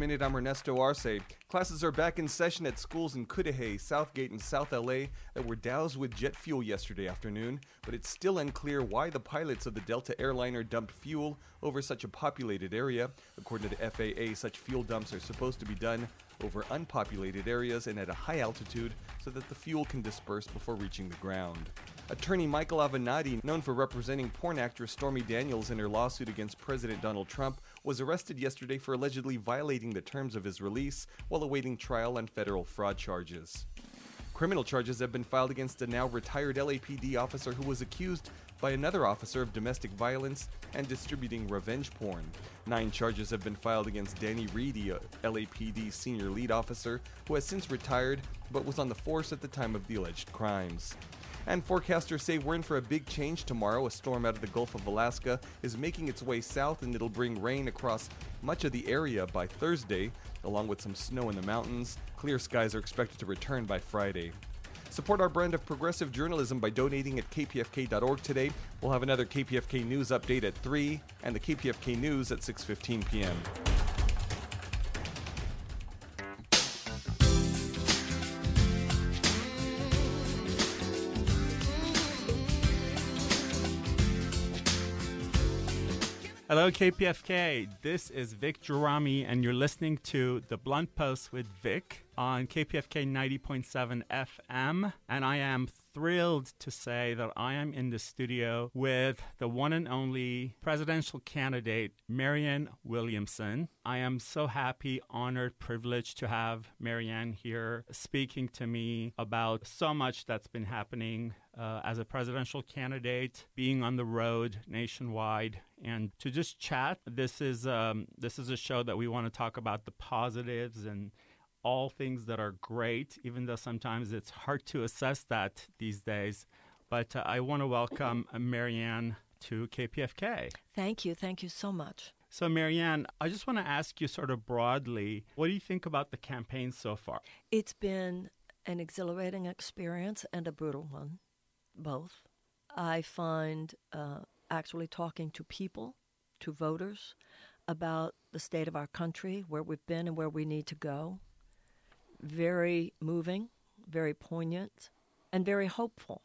Minute. I'm Ernesto Arce. Classes are back in session at schools in Cudahy, South Gate, and South LA that were doused with jet fuel yesterday afternoon, but it's still unclear why the pilots of the Delta airliner dumped fuel over such a populated area. According to the FAA, such fuel dumps are supposed to be done over unpopulated areas and at a high altitude so that the fuel can disperse before reaching the ground. Attorney Michael Avenatti, known for representing porn actress Stormy Daniels in her lawsuit against President Donald Trump, was arrested yesterday for allegedly violating the terms of his release while awaiting trial on federal fraud charges. Criminal charges have been filed against a now retired LAPD officer who was accused by another officer of domestic violence and distributing revenge porn. Nine charges have been filed against Danny Reedy, LAPD senior lead officer, who has since retired but was on the force at the time of the alleged crimes. And forecasters say we're in for a big change tomorrow. A storm out of the Gulf of Alaska is making its way south and it'll bring rain across much of the area by Thursday, along with some snow in the mountains. Clear skies are expected to return by Friday. Support our brand of progressive journalism by donating at kpfk.org today. We'll have another KPFK News update at 3 and the KPFK News at 6:15 p.m. Hello, KPFK. This is Vic Gerami, and you're listening to The Blunt Post with Vic on KPFK 90.7 FM. And I am thrilled to say that I am in the studio with the one and only presidential candidate, Marianne Williamson. I am so happy, honored, privileged to have Marianne here speaking to me about so much that's been happening uh, as a presidential candidate, being on the road nationwide, and to just chat. This is um, this is a show that we want to talk about the positives and all things that are great, even though sometimes it's hard to assess that these days. But uh, I want to welcome Marianne to KPFK. Thank you. Thank you so much. So, Marianne, I just want to ask you sort of broadly what do you think about the campaign so far? It's been an exhilarating experience and a brutal one, both. I find uh, actually talking to people, to voters, about the state of our country, where we've been and where we need to go, very moving, very poignant, and very hopeful.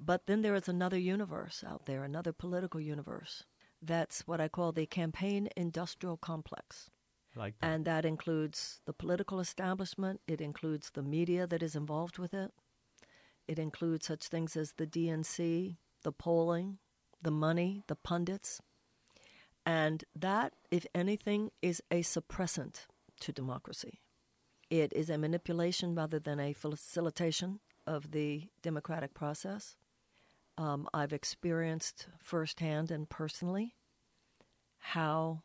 But then there is another universe out there, another political universe. That's what I call the campaign industrial complex. Like that. And that includes the political establishment, it includes the media that is involved with it, it includes such things as the DNC, the polling, the money, the pundits. And that, if anything, is a suppressant to democracy. It is a manipulation rather than a facilitation of the democratic process. Um, I've experienced firsthand and personally how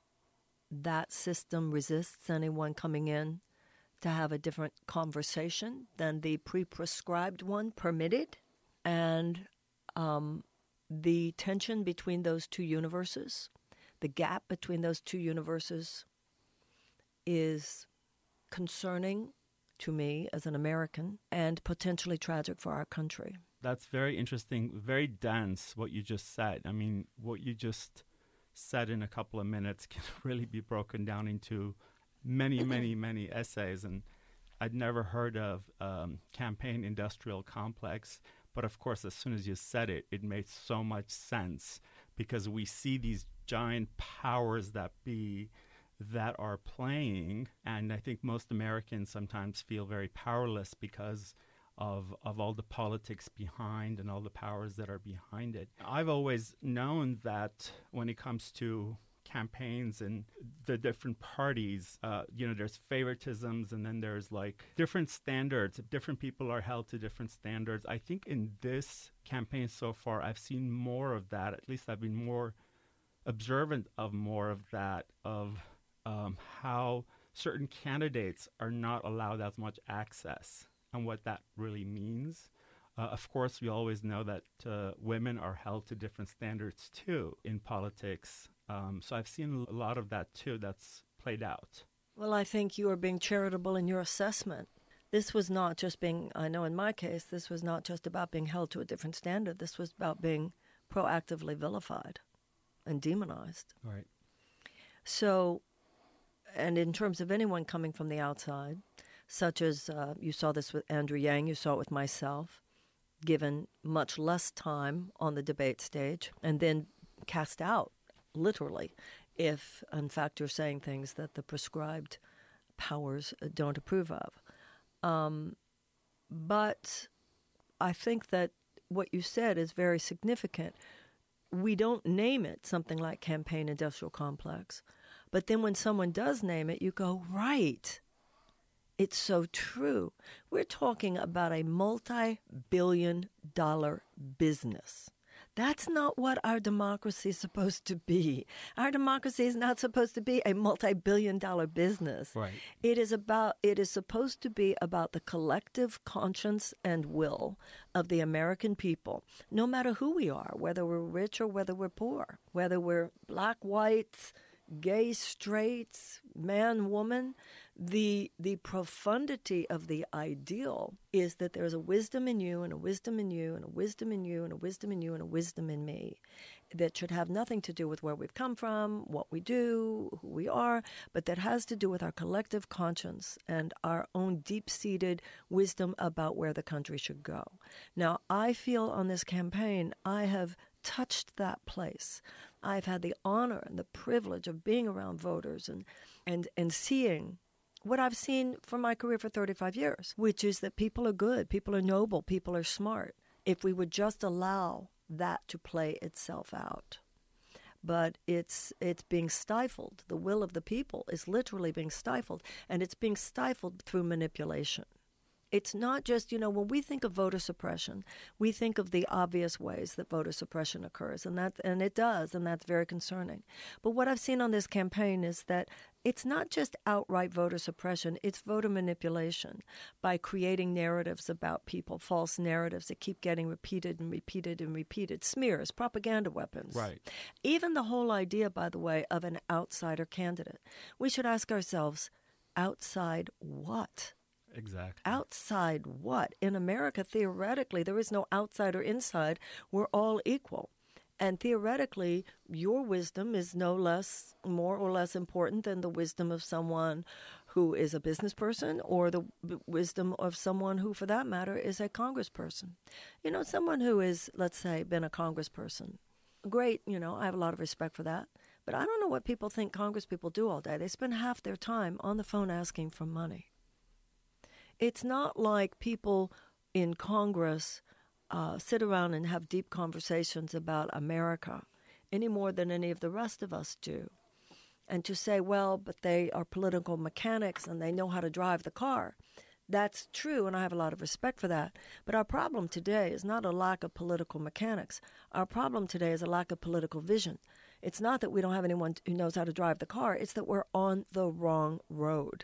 that system resists anyone coming in to have a different conversation than the pre prescribed one permitted. And um, the tension between those two universes, the gap between those two universes, is concerning to me as an American and potentially tragic for our country. That's very interesting, very dense what you just said. I mean, what you just said in a couple of minutes can really be broken down into many, many, many essays. And I'd never heard of um, campaign industrial complex. But of course, as soon as you said it, it made so much sense because we see these giant powers that be that are playing. And I think most Americans sometimes feel very powerless because of, of all the politics behind and all the powers that are behind it. I've always known that when it comes to campaigns and the different parties, uh, you know, there's favoritisms and then there's like different standards. Different people are held to different standards. I think in this campaign so far, I've seen more of that. At least I've been more observant of more of that, of um, how certain candidates are not allowed as much access and what that really means. Uh, of course, we always know that uh, women are held to different standards too in politics. Um, so I've seen a lot of that too that's played out. Well, I think you are being charitable in your assessment. This was not just being, I know in my case, this was not just about being held to a different standard. This was about being proactively vilified and demonized. Right. So and in terms of anyone coming from the outside, such as uh, you saw this with Andrew Yang, you saw it with myself, given much less time on the debate stage, and then cast out, literally, if in fact you're saying things that the prescribed powers don't approve of. Um, but I think that what you said is very significant. We don't name it something like campaign industrial complex, but then when someone does name it, you go, right. It's so true. We're talking about a multi billion dollar business. That's not what our democracy is supposed to be. Our democracy is not supposed to be a multi-billion dollar business. Right. It is about it is supposed to be about the collective conscience and will of the American people, no matter who we are, whether we're rich or whether we're poor, whether we're black, whites, gay, straight, man, woman, the the profundity of the ideal is that there's a wisdom in you and a wisdom in you and a wisdom in you and a wisdom in you and a wisdom in me that should have nothing to do with where we've come from, what we do, who we are, but that has to do with our collective conscience and our own deep-seated wisdom about where the country should go. Now, I feel on this campaign I have touched that place. I've had the honor and the privilege of being around voters and and and seeing what I've seen from my career for 35 years, which is that people are good, people are noble, people are smart. If we would just allow that to play itself out. But it's it's being stifled. The will of the people is literally being stifled, and it's being stifled through manipulation. It's not just, you know, when we think of voter suppression, we think of the obvious ways that voter suppression occurs, and that and it does, and that's very concerning. But what I've seen on this campaign is that it's not just outright voter suppression, it's voter manipulation by creating narratives about people, false narratives that keep getting repeated and repeated and repeated, smears, propaganda weapons. Right. Even the whole idea, by the way, of an outsider candidate. We should ask ourselves, outside what? Exactly. Outside what? In America, theoretically, there is no outside or inside. We're all equal. And theoretically, your wisdom is no less, more or less important than the wisdom of someone who is a business person or the wisdom of someone who, for that matter, is a congressperson. You know, someone who is, let's say, been a congressperson. Great, you know, I have a lot of respect for that. But I don't know what people think congresspeople do all day. They spend half their time on the phone asking for money. It's not like people in Congress uh, sit around and have deep conversations about America any more than any of the rest of us do. And to say, well, but they are political mechanics and they know how to drive the car. That's true, and I have a lot of respect for that. But our problem today is not a lack of political mechanics. Our problem today is a lack of political vision. It's not that we don't have anyone who knows how to drive the car, it's that we're on the wrong road.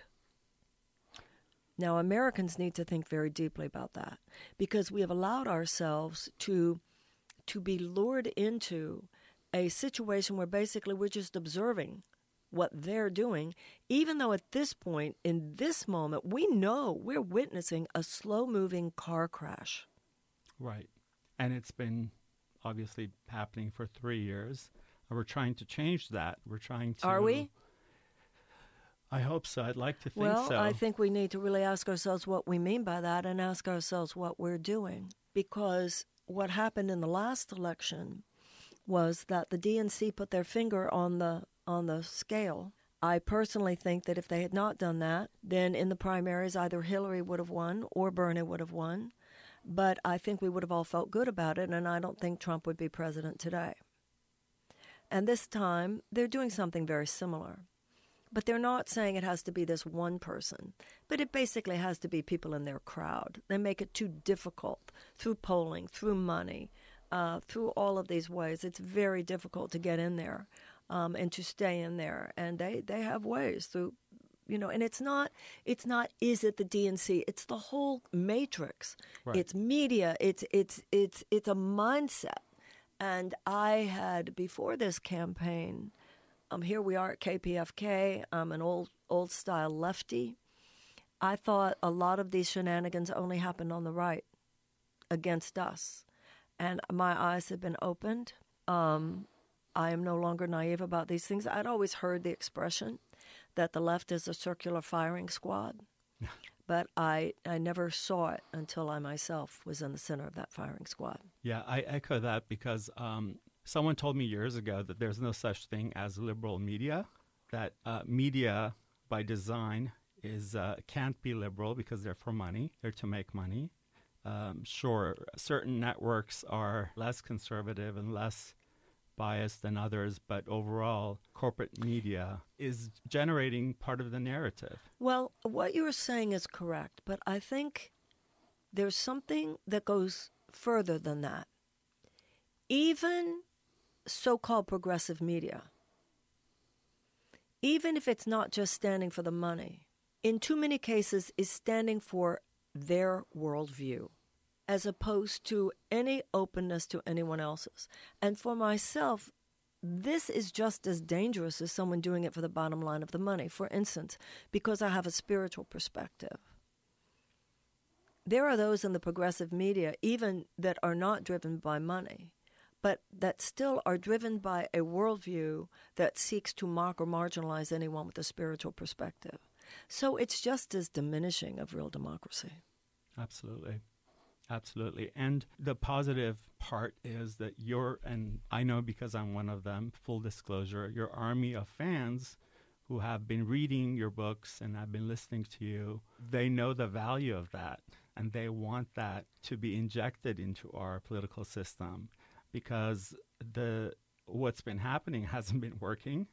Now, Americans need to think very deeply about that because we have allowed ourselves to, to be lured into a situation where basically we're just observing what they're doing, even though at this point, in this moment, we know we're witnessing a slow moving car crash. Right. And it's been obviously happening for three years. Uh, we're trying to change that. We're trying to. Are we? I hope so. I'd like to think well, so. I think we need to really ask ourselves what we mean by that and ask ourselves what we're doing. Because what happened in the last election was that the DNC put their finger on the on the scale. I personally think that if they had not done that, then in the primaries either Hillary would have won or Bernie would have won. But I think we would have all felt good about it, and I don't think Trump would be president today. And this time, they're doing something very similar. But they're not saying it has to be this one person, but it basically has to be people in their crowd. They make it too difficult through polling, through money, uh, through all of these ways. It's very difficult to get in there um, and to stay in there. And they, they have ways through, you know, and it's not, it's not, is it the DNC? It's the whole matrix. Right. It's media. It's, it's, it's, it's a mindset. And I had, before this campaign, um, here we are at KPFK. I'm an old old style lefty. I thought a lot of these shenanigans only happened on the right against us, and my eyes have been opened. Um, I am no longer naive about these things. I'd always heard the expression that the left is a circular firing squad, but I, I never saw it until I myself was in the center of that firing squad. Yeah, I echo that because um, someone told me years ago that there's no such thing as liberal media, that uh, media by design is uh, can't be liberal because they're for money, they're to make money. Um, sure, certain networks are less conservative and less biased than others, but overall, corporate media is generating part of the narrative. Well, what you're saying is correct, but I think there's something that goes further than that. Even so called progressive media, even if it's not just standing for the money, in too many cases is standing for their worldview as opposed to any openness to anyone else's. And for myself, this is just as dangerous as someone doing it for the bottom line of the money. For instance, because I have a spiritual perspective. There are those in the progressive media, even that are not driven by money, but that still are driven by a worldview that seeks to mock or marginalize anyone with a spiritual perspective. So it's just as diminishing of real democracy. Absolutely. Absolutely. And the positive part is that you're, and I know because I'm one of them, full disclosure, your army of fans who have been reading your books and have been listening to you, they know the value of that and they want that to be injected into our political system because the what's been happening hasn't been working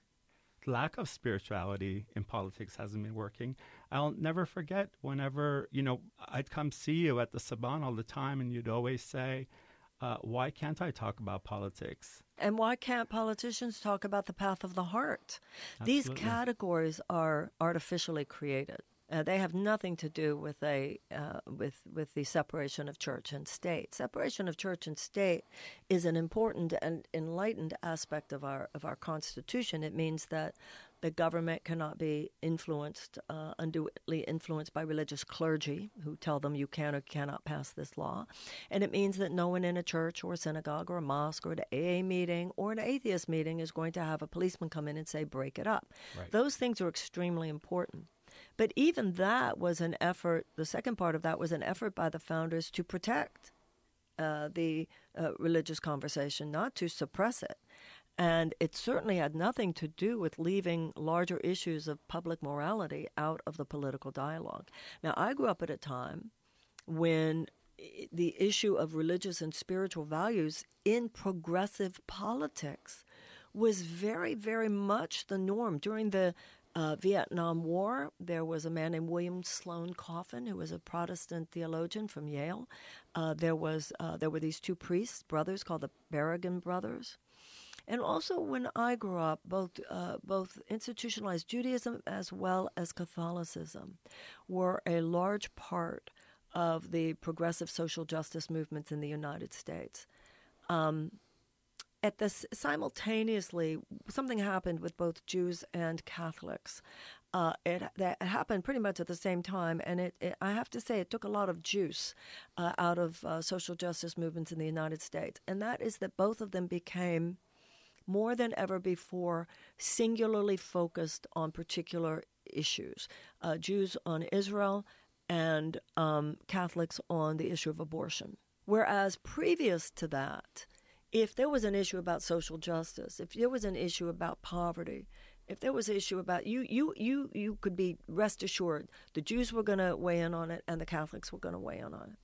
lack of spirituality in politics hasn't been working. I'll never forget whenever, you know, I'd come see you at the Saban all the time and you'd always say, uh, why can't I talk about politics? And why can't politicians talk about the path of the heart? Absolutely. These categories are artificially created. Uh, they have nothing to do with a uh, with with the separation of church and state. Separation of church and state is an important and enlightened aspect of our of our constitution. It means that the government cannot be influenced uh, unduly influenced by religious clergy who tell them you can or cannot pass this law, and it means that no one in a church or a synagogue or a mosque or an AA meeting or an atheist meeting is going to have a policeman come in and say break it up. Right. Those things are extremely important. But even that was an effort, the second part of that was an effort by the founders to protect uh, the uh, religious conversation, not to suppress it. And it certainly had nothing to do with leaving larger issues of public morality out of the political dialogue. Now, I grew up at a time when the issue of religious and spiritual values in progressive politics was very, very much the norm. During the uh, Vietnam War, there was a man named William Sloane Coffin, who was a Protestant theologian from Yale. Uh, there was uh, there were these two priests, brothers called the Berrigan brothers, and also when I grew up, both uh, both institutionalized Judaism as well as Catholicism were a large part of the progressive social justice movements in the United States. Um, at this simultaneously something happened with both Jews and Catholics. Uh, it that happened pretty much at the same time, and it, it I have to say it took a lot of juice uh, out of uh, social justice movements in the United States, and that is that both of them became more than ever before singularly focused on particular issues. Uh, Jews on Israel, and um, Catholics on the issue of abortion. Whereas previous to that, if there was an issue about social justice, if there was an issue about poverty, if there was an issue about you, you, you, you could be rest assured the Jews were going to weigh in on it and the Catholics were going to weigh in on it.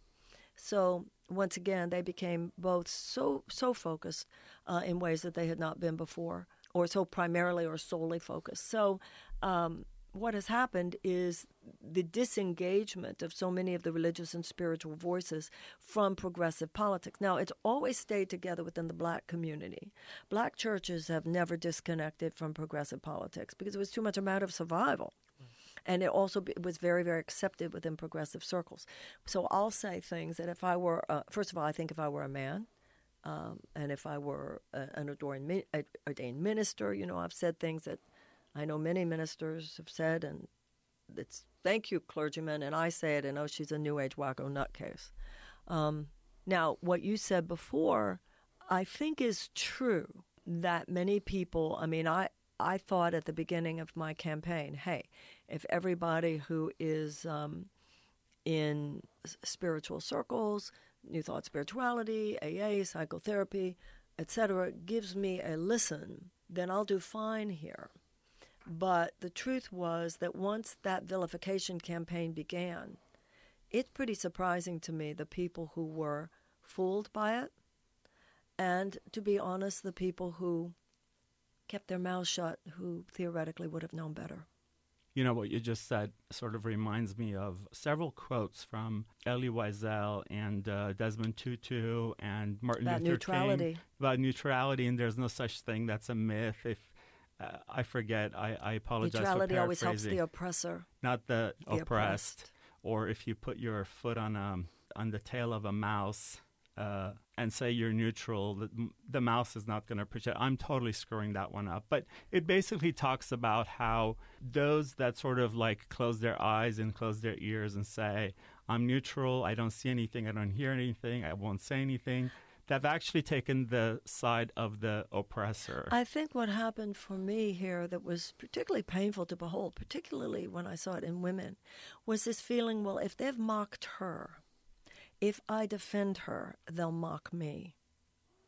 So once again, they became both so so focused uh, in ways that they had not been before, or so primarily or solely focused. So um, what has happened is the disengagement of so many of the religious and spiritual voices from progressive politics. Now, it's always stayed together within the black community. Black churches have never disconnected from progressive politics because it was too much a matter of survival. And it also was very, very accepted within progressive circles. So I'll say things that if I were, uh, first of all, I think if I were a man, um, and if I were a, an ordained, ordained minister, you know, I've said things that I know many ministers have said, and it's thank you, clergymen, and I say it, and oh, she's a new age wacko nutcase. Um, now, what you said before, I think is true. that many people, I mean, I, I thought at the beginning of my campaign, hey, if everybody who is um, in spiritual circles, New Thought Spirituality, AA, psychotherapy, etc., gives me a listen, then I'll do fine here. But the truth was that once that vilification campaign began, it's pretty surprising to me the people who were fooled by it, and to be honest, the people who kept their mouths shut who theoretically would have known better. You know, what you just said sort of reminds me of several quotes from Elie Wiesel and uh, Desmond Tutu and Martin about Luther neutrality. King about neutrality, and there's no such thing. That's a myth. If uh, I forget, I, I apologize neutrality always helps the oppressor. Not the, the oppressed. oppressed. Or if you put your foot on um on the tail of a mouse uh, and say you're neutral, the, the mouse is not going to appreciate. I'm totally screwing that one up. But it basically talks about how those that sort of like close their eyes and close their ears and say, I'm neutral, I don't see anything, I don't hear anything, I won't say anything, they've actually taken the side of the oppressor. I think what happened for me here that was particularly painful to behold, particularly when I saw it in women, was this feeling well, if they've mocked her, if I defend her, they'll mock me.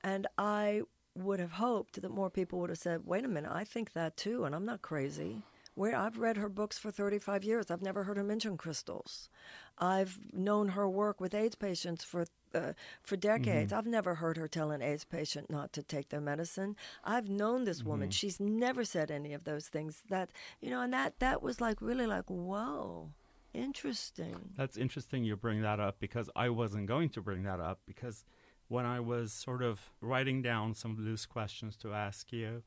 And I would have hoped that more people would have said, wait a minute, I think that too, and I'm not crazy. Where I've read her books for 35 years. I've never heard her mention crystals. I've known her work with AIDS patients for uh, for decades. I've never heard her tell an AIDS patient not to take their medicine. I've known this woman. She's never said any of those things. That you know, and that that was like really like whoa, interesting. That's interesting you bring that up because I wasn't going to bring that up because when I was sort of writing down some loose questions to ask you,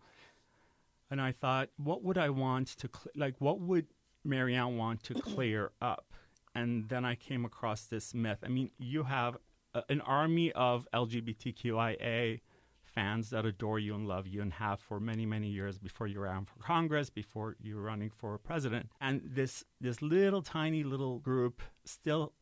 and I thought, what would I want to, cl- like, what would Marianne want to clear up? And then I came across this myth. I mean, you have an army of LGBTQIA fans that adore you and love you and have for many many years before you ran for congress before you were running for president. And this this little tiny little group still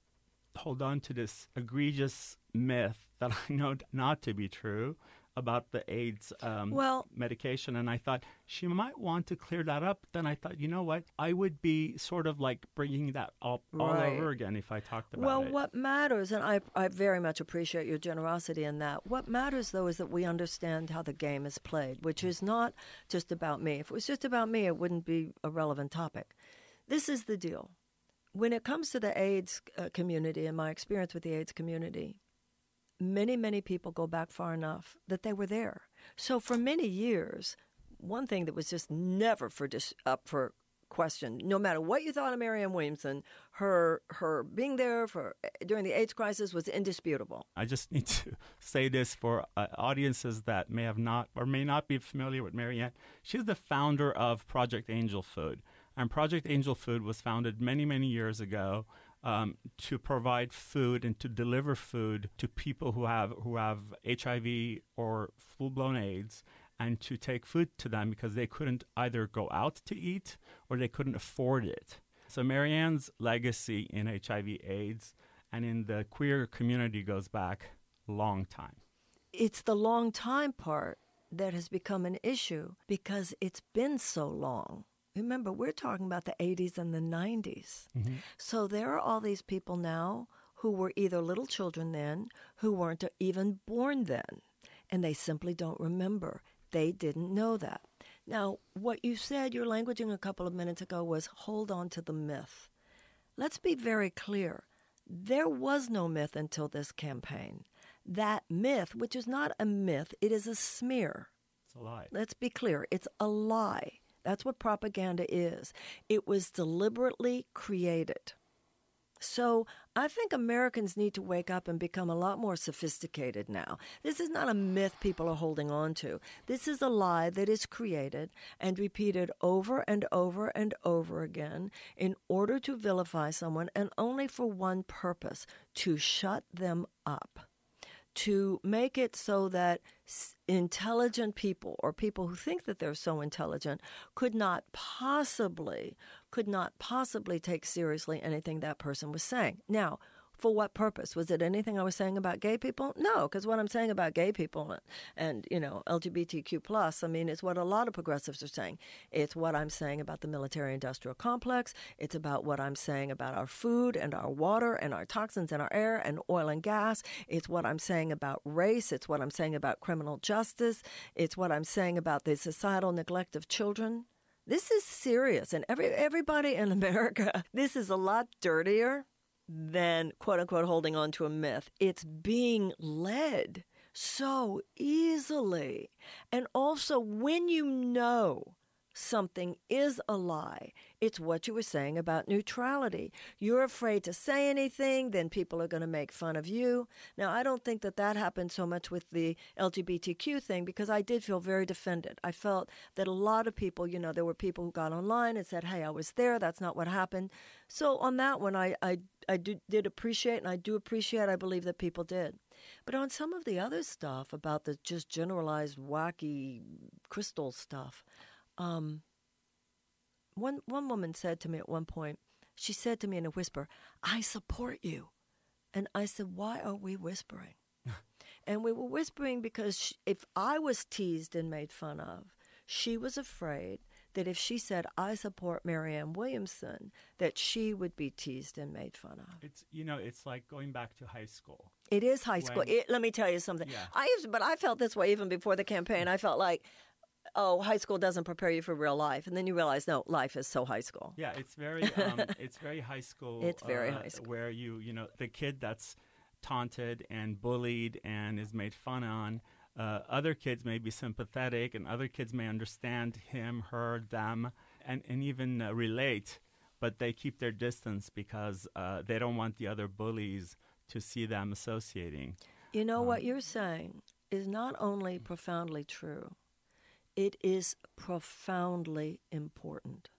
hold on to this egregious myth that i know not to be true about the AIDS um, Well- medication, and I thought she might want to clear that up. Then I thought, you know what, I would be sort of like bringing that up all Right. over again if I talked about Well, it. Well, what matters, and I, I very much appreciate your generosity in that. What matters, though, is that we understand how the game is played, which is not just about me. If it was just about me, it wouldn't be a relevant topic. This is the deal. When it comes to the AIDS uh, community and my experience with the AIDS community, many, many people go back far enough that they were there. So for many years, one thing that was just never for dis- up for question, no matter what you thought of Marianne Williamson, her her being there for during the AIDS crisis was indisputable. I just need to say this for uh, audiences that may have not or may not be familiar with Marianne. She's the founder of Project Angel Food. And Project Angel Food was founded many, many years ago um, to provide food and to deliver food to people who have who have HIV or full blown AIDS, and to take food to them because they couldn't either go out to eat or they couldn't afford it. So Marianne's legacy in HIV/AIDS and in the queer community goes back long time. It's the long time part that has become an issue because it's been so long. Remember, we're talking about the 80s and the 90s. Mm-hmm. So there are all these people now who were either little children then, who weren't even born then, and they simply don't remember. They didn't know that. Now, what you said, your languaging a couple of minutes ago was hold on to the myth. Let's be very clear. There was no myth until this campaign. That myth, which is not a myth, it is a smear. It's a lie. Let's be clear. It's a lie. That's what propaganda is. It was deliberately created. So I think Americans need to wake up and become a lot more sophisticated now. This is not a myth people are holding on to. This is a lie that is created and repeated over and over and over again in order to vilify someone and only for one purpose to shut them up to make it so that intelligent people or people who think that they're so intelligent could not possibly could not possibly take seriously anything that person was saying. Now, For what purpose? Was it anything I was saying about gay people? No, because what I'm saying about gay people and, you know LGBTQ plus, I mean, it's what a lot of progressives are saying. It's what I'm saying about the military-industrial complex. It's about what I'm saying about our food and our water and our toxins and our air and oil and gas. It's what I'm saying about race. It's what I'm saying about criminal justice. It's what I'm saying about the societal neglect of children. This is serious, and every everybody in America, this is a lot dirtier than quote unquote holding on to a myth. It's being led so easily. And also, when you know something is a lie. It's what you were saying about neutrality. You're afraid to say anything, then people are going to make fun of you. Now, I don't think that that happened so much with the LGBTQ thing because I did feel very defended. I felt that a lot of people, you know, there were people who got online and said, hey, I was there. That's not what happened. So on that one, I, I, I do, did appreciate, and I do appreciate, I believe that people did. But on some of the other stuff about the just generalized wacky crystal stuff, um, one one woman said to me at one point, she said to me in a whisper, "I support you," and I said, "Why are we whispering?" and we were whispering because she, if I was teased and made fun of, she was afraid that if she said I support Marianne Williamson, that she would be teased and made fun of. It's you know, it's like going back to high school. It is high school. It, let me tell you something. Yeah. I used, but I felt this way even before the campaign. I felt like, oh, high school doesn't prepare you for real life, and then you realize, no, life is so high school. Yeah, it's very um, it's very high school. It's very uh, high school. where you you know the kid that's taunted and bullied and is made fun on. Uh, other kids may be sympathetic, and other kids may understand him, her, them, and and even uh, relate, but they keep their distance because uh, they don't want the other bullies to see them associating. You know what you're saying is not only profoundly true, it is profoundly important.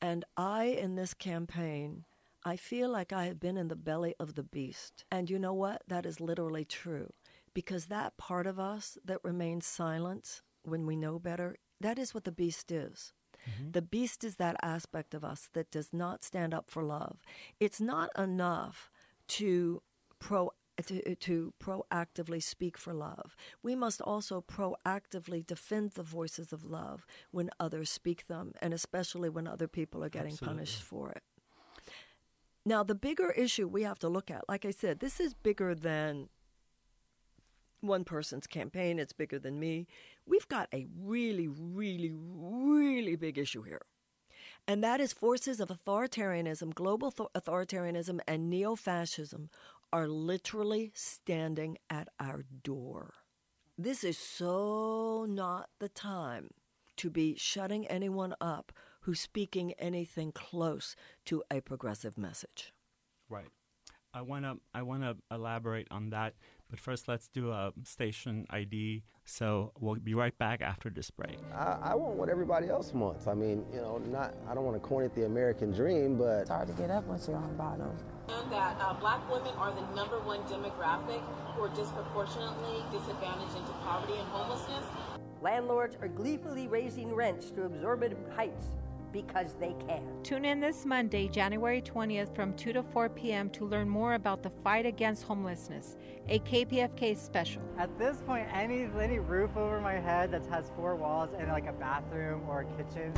And I, in this campaign, I feel like I have been in the belly of the beast. And you know what? That is literally true. Because that part of us that remains silent when we know better, that is what the beast is. Mm-hmm. The beast is that aspect of us that does not stand up for love. It's not enough to pro to, to proactively speak for love. We must also proactively defend the voices of love when others speak them, and especially when other people are getting punished for it. Now, the bigger issue we have to look at, like I said, this is bigger than one person's campaign, it's bigger than me. We've got a really, really, really big issue here. And that is forces of authoritarianism, global th- authoritarianism, and neo fascism are literally standing at our door. This is so not the time to be shutting anyone up who's speaking anything close to a progressive message. Right. I want to I want to elaborate on that, but first let's do a station ID. So we'll be right back after this break. I, I want what everybody else wants. I mean, you know, not I don't want to coin it the American dream, but It's hard to get up once you're on bottom. That uh, black women are the number one demographic who are disproportionately disadvantaged into poverty and homelessness. Landlords are gleefully raising rents to exorbitant heights because they can. Tune in this Monday, January 20th from 2 to 4 p.m. to learn more about the fight against homelessness, a KPFK special. At this point, any any roof over my head that has four walls and like a bathroom or a kitchen.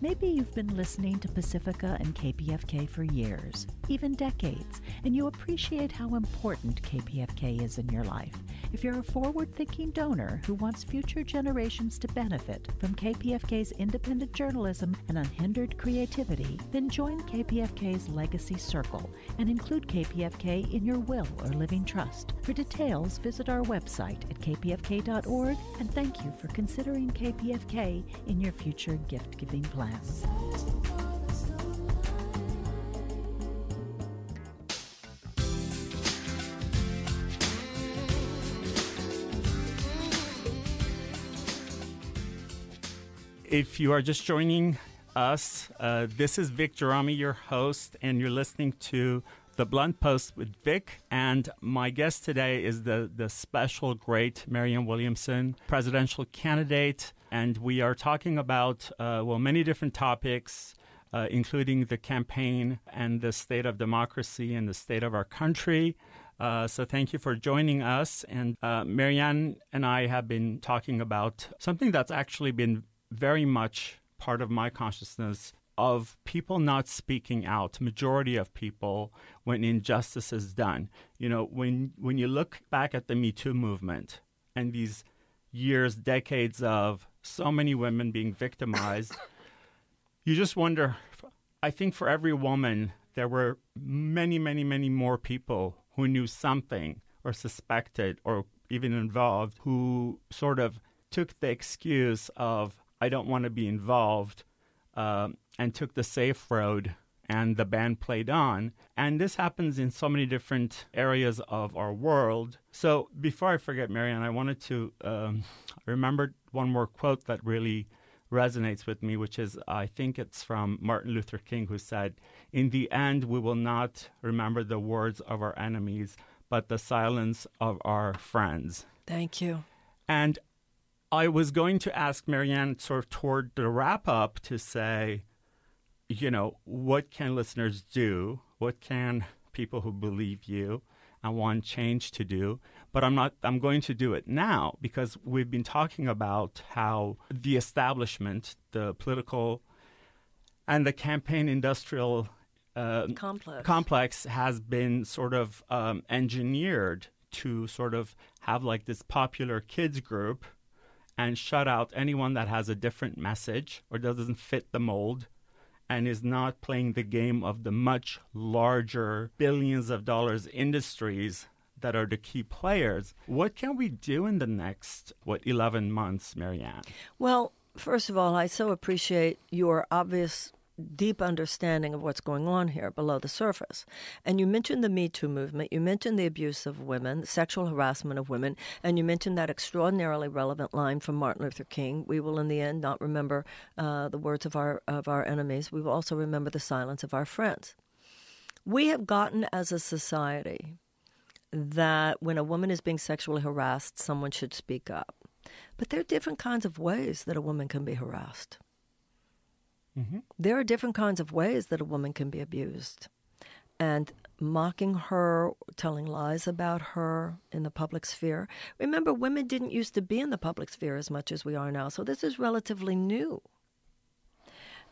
Maybe you've been listening to Pacifica and KPFK for years, even decades, and you appreciate how important KPFK is in your life. If you're a forward thinking donor who wants future generations to benefit from KPFK's independent journalism and unhindered creativity, then join KPFK's Legacy Circle and include KPFK in your will or living trust. For details, visit our website at kpfk.org and thank you for considering KPFK in your future gift giving If you are just joining us, uh, this is Vic Gerami, your host, and you're listening to the Blunt Post with Vic. And my guest today is the, the special great Marianne Williamson, presidential candidate. And we are talking about, uh, well, many different topics. uh, including the campaign and the state of democracy and the state of our country. Uh, so thank you for joining us. And uh, Marianne and I have been talking about something that's actually been very much part of my consciousness of people not speaking out, majority of people, when injustice is done. You know, when when you look back at the Me Too movement and these years, decades of so many women being victimized, you just wonder. I think for every woman, there were many, many, many more people who knew something or suspected or even involved who sort of took the excuse of, I don't want to be involved, um, and took the safe road and the band played on. And this happens in so many different areas of our world. So before I forget, Marianne, I wanted to um, remember one more quote that really resonates with me, which is I think it's from Martin Luther King, who said, In the end, we will not remember the words of our enemies, but the silence of our friends. Thank you. And I was going to ask Marianne, sort of toward the wrap up, to say, you know, what can listeners do? What can people who believe you and want change to do? But I'm not, I'm going to do it now because we've been talking about how the establishment, the political and the campaign industrial uh, complex. complex has been sort of um, engineered to sort of have like this popular kids group and shut out anyone that has a different message or doesn't fit the mold and is not playing the game of the much larger billions of dollars industries that are the key players. What can we do in the next, what, 11 months, Marianne? Well, first of all, I so appreciate your obvious deep understanding of what's going on here below the surface. And you mentioned the Me Too movement, you mentioned the abuse of women, sexual harassment of women, and you mentioned that extraordinarily relevant line from Martin Luther King: "We will, in the end, not remember uh, the words of our of our enemies. We will also remember the silence of our friends." We have gotten as a society that when a woman is being sexually harassed, someone should speak up. But there are different kinds of ways that a woman can be harassed. Mm-hmm. There are different kinds of ways that a woman can be abused. And mocking her, telling lies about her in the public sphere. Remember, women didn't used to be in the public sphere as much as we are now, so this is relatively new.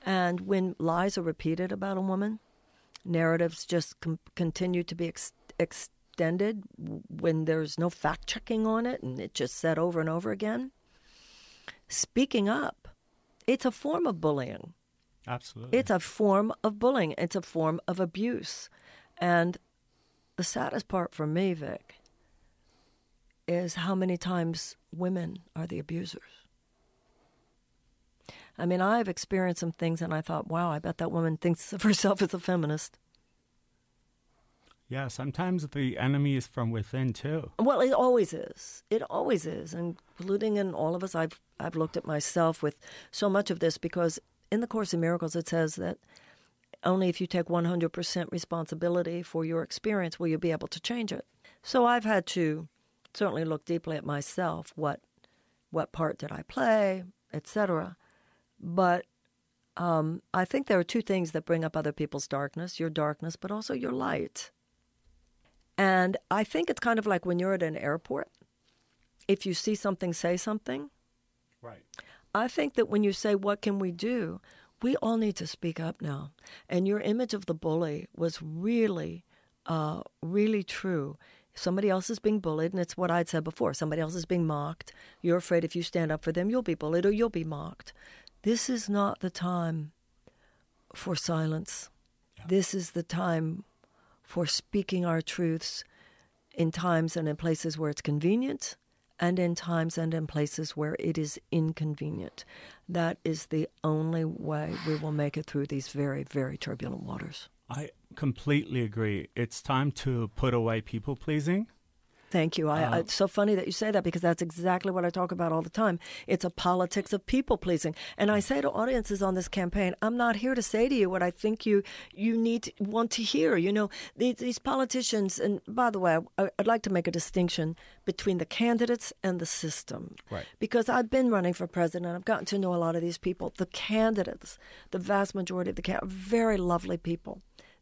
And when lies are repeated about a woman, narratives just com- continue to be ex- extended when there's no fact checking on it and it's just said over and over again. Speaking up, it's a form of bullying. Absolutely. It's a form of bullying, it's a form of abuse. And the saddest part for me, Vic, is how many times women are the abusers. I mean, I've experienced some things and I thought, wow, I bet that woman thinks of herself as a feminist. Yeah, sometimes the enemy is from within too. Well, it always is. It always is, including in all of us. I've I've looked at myself with so much of this because in the Course in Miracles it says that only if you take 100% responsibility for your experience will you be able to change it. So I've had to certainly look deeply at myself. What what part did I play, etc. But um, I think there are two things that bring up other people's darkness: your darkness, but also your light. And I think it's kind of like when you're at an airport. If you see something, say something. Right. I think that when you say, What can we do? we all need to speak up now. And your image of the bully was really, uh, really true. Somebody else is being bullied, and it's what I'd said before somebody else is being mocked. You're afraid if you stand up for them, you'll be bullied or you'll be mocked. This is not the time for silence. Yeah. This is the time for speaking our truths in times and in places where it's convenient and in times and in places where it is inconvenient. That is the only way we will make it through these very, very turbulent waters. I completely agree. It's time to put away people pleasing Thank you. I, Um, it's so funny that you say that because that's exactly what I talk about all the time. It's a politics of people pleasing, and I say to audiences on this campaign, I'm not here to say to you what I think you you need to, want to hear. You know, these, these politicians, and by the way, I, I'd like to make a distinction between the candidates and the system, Right. because I've been running for president. I've gotten to know a lot of these people. The candidates, the vast majority of the can- very lovely people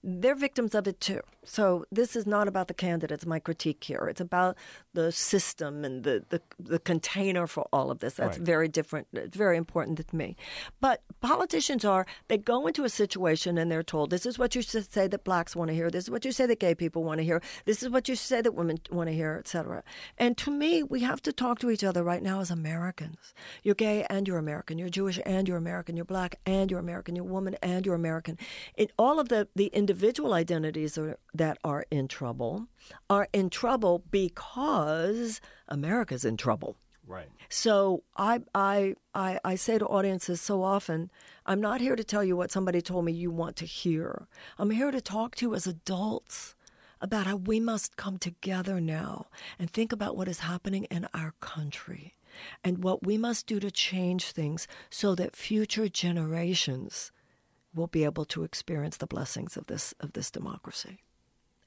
they're victims of it too. So this is not about the candidates, my critique here. It's about the system and the, the, the container for all of this. That's Right. very different. It's very important to me. But politicians are, they go into a situation and they're told, this is what you should say that blacks want to hear. This is what you say that gay people want to hear. This is what you say that women want to hear, etc. And to me, we have to talk to each other right now as Americans. You're gay and you're American. You're Jewish and you're American. You're black and you're American. You're woman and you're American. It, all of the, the individual identities are, that are in trouble are in trouble because America's in trouble. Right. So I, I, I, I say to audiences so often, I'm not here to tell you what somebody told me you want to hear. I'm here to talk to you as adults about how we must come together now and think about what is happening in our country and what we must do to change things so that future generations will be able to experience the blessings of this of this democracy.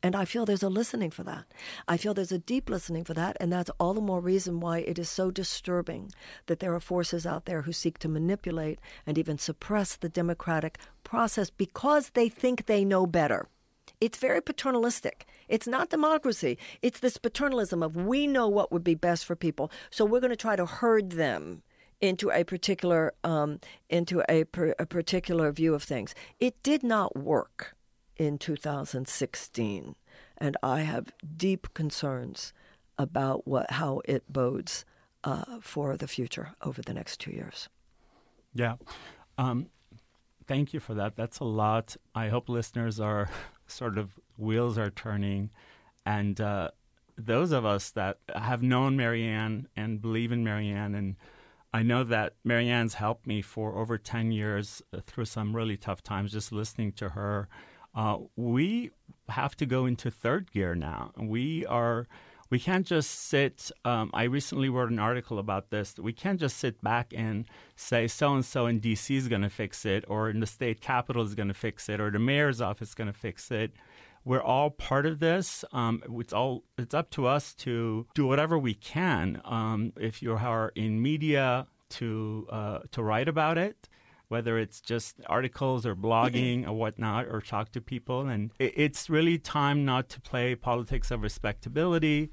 And I feel there's a listening for that. I feel there's a deep listening for that, and that's all the more reason why it is so disturbing that there are forces out there who seek to manipulate and even suppress the democratic process because they think they know better. It's very paternalistic. It's not democracy. It's this paternalism of we know what would be best for people, so we're going to try to herd them into a particular um, into a, per, a particular view of things. It did not work in 2016, and I have deep concerns about what how it bodes uh, for the future over the next two years. Yeah. Um, thank you for that. That's a lot. I hope listeners are sort of wheels are turning. And uh, those of us that have known Marianne and believe in Marianne, and I know that Marianne's helped me for over 10 years uh, through some really tough times just listening to her. Uh, we have to go into third gear now. We are we can't just sit. Um, I recently wrote an article about this. We can't just sit back and say so and so in D.C. is going to fix it, or in the state capital is going to fix it, or the mayor's office is going to fix it. We're all part of this. Um, it's all. It's up to us to do whatever we can. Um, if you are in media, to uh, to write about it whether it's just articles or blogging or whatnot, or talk to people. And it, it's really time not to play politics of respectability,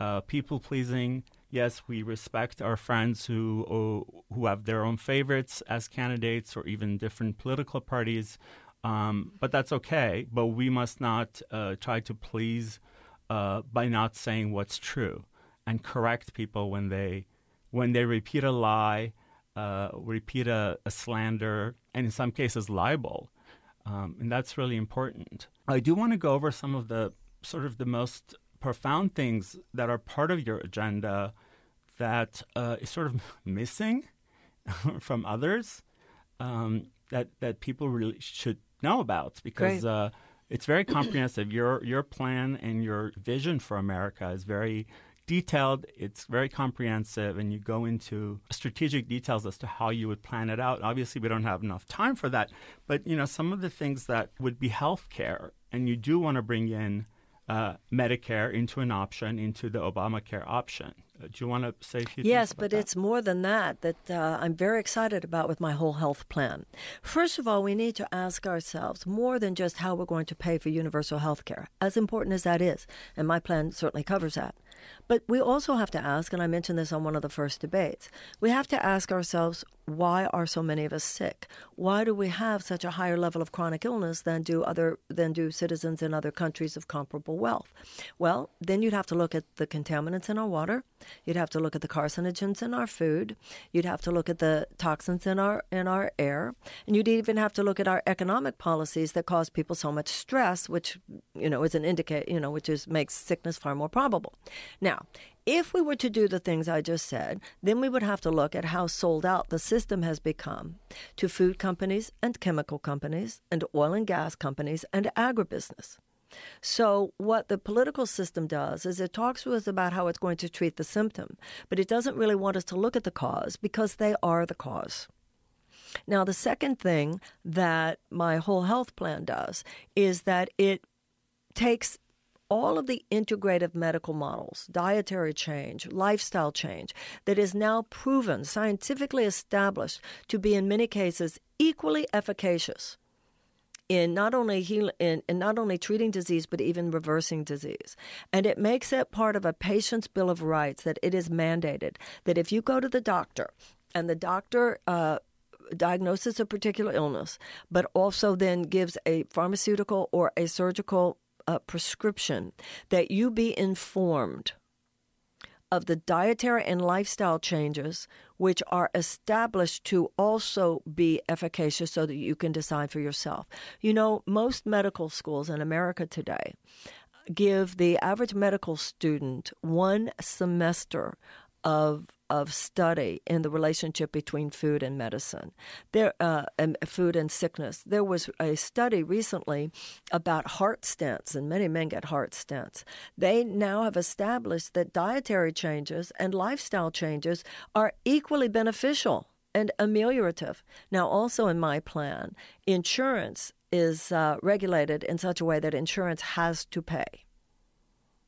uh, people pleasing. Yes, we respect our friends who uh, who have their own favorites as candidates or even different political parties, um, but that's okay. But we must not uh, try to please uh, by not saying what's true and correct people when they when they repeat a lie uh, repeat a, a, slander, and in some cases, libel. Um, and that's really important. I do want to go over some of the sort of the most profound things that are part of your agenda that uh, is sort of missing from others um, that that people really should know about because uh, it's very comprehensive. Your your plan and your vision for America is very detailed, it's very comprehensive, and you go into strategic details as to how you would plan it out. Obviously, we don't have enough time for that, but you know some of the things that would be healthcare, and you do want to bring in uh, Medicare into an option, into the Obamacare option. Uh, do you want to say a few yes, but that? it's more than that that uh, I'm very excited about with my whole health plan. First of all, we need to ask ourselves more than just how we're going to pay for universal health care, as important as that is, and my plan certainly covers that. But we also have to ask, and I mentioned this on one of the first debates, we have to ask ourselves why are so many of us sick? Why do we have such a higher level of chronic illness than do other than do citizens in other countries of comparable wealth? Well, then you'd have to look at the contaminants in our water, you'd have to look at the carcinogens in our food, you'd have to look at the toxins in our in our air, and you'd even have to look at our economic policies that cause people so much stress, which you know is an indicate you know which is makes sickness far more probable. Now, if we were to do the things I just said, then we would have to look at how sold out the system has become to food companies and chemical companies and oil and gas companies and agribusiness. So, what the political system does is it talks to us about how it's going to treat the symptom, but it doesn't really want us to look at the cause because they are the cause. Now, the second thing that my whole health plan does is that it takes all of the integrative medical models, dietary change, lifestyle change, that is now proven, scientifically established to be in many cases equally efficacious in not only heal, in, in not only treating disease but even reversing disease. And it makes it part of a patient's bill of rights that it is mandated that if you go to the doctor and the doctor uh, diagnoses a particular illness, but also then gives a pharmaceutical or a surgical uh, prescription, that you be informed of the dietary and lifestyle changes which are established to also be efficacious so that you can decide for yourself. You know, most medical schools in America today give the average medical student one semester of of study in the relationship between food and medicine, there uh, and food and sickness. There was a study recently about heart stents, and many men get heart stents. They now have established that dietary changes and lifestyle changes are equally beneficial and ameliorative. Now, also in my plan, insurance is uh, regulated in such a way that insurance has to pay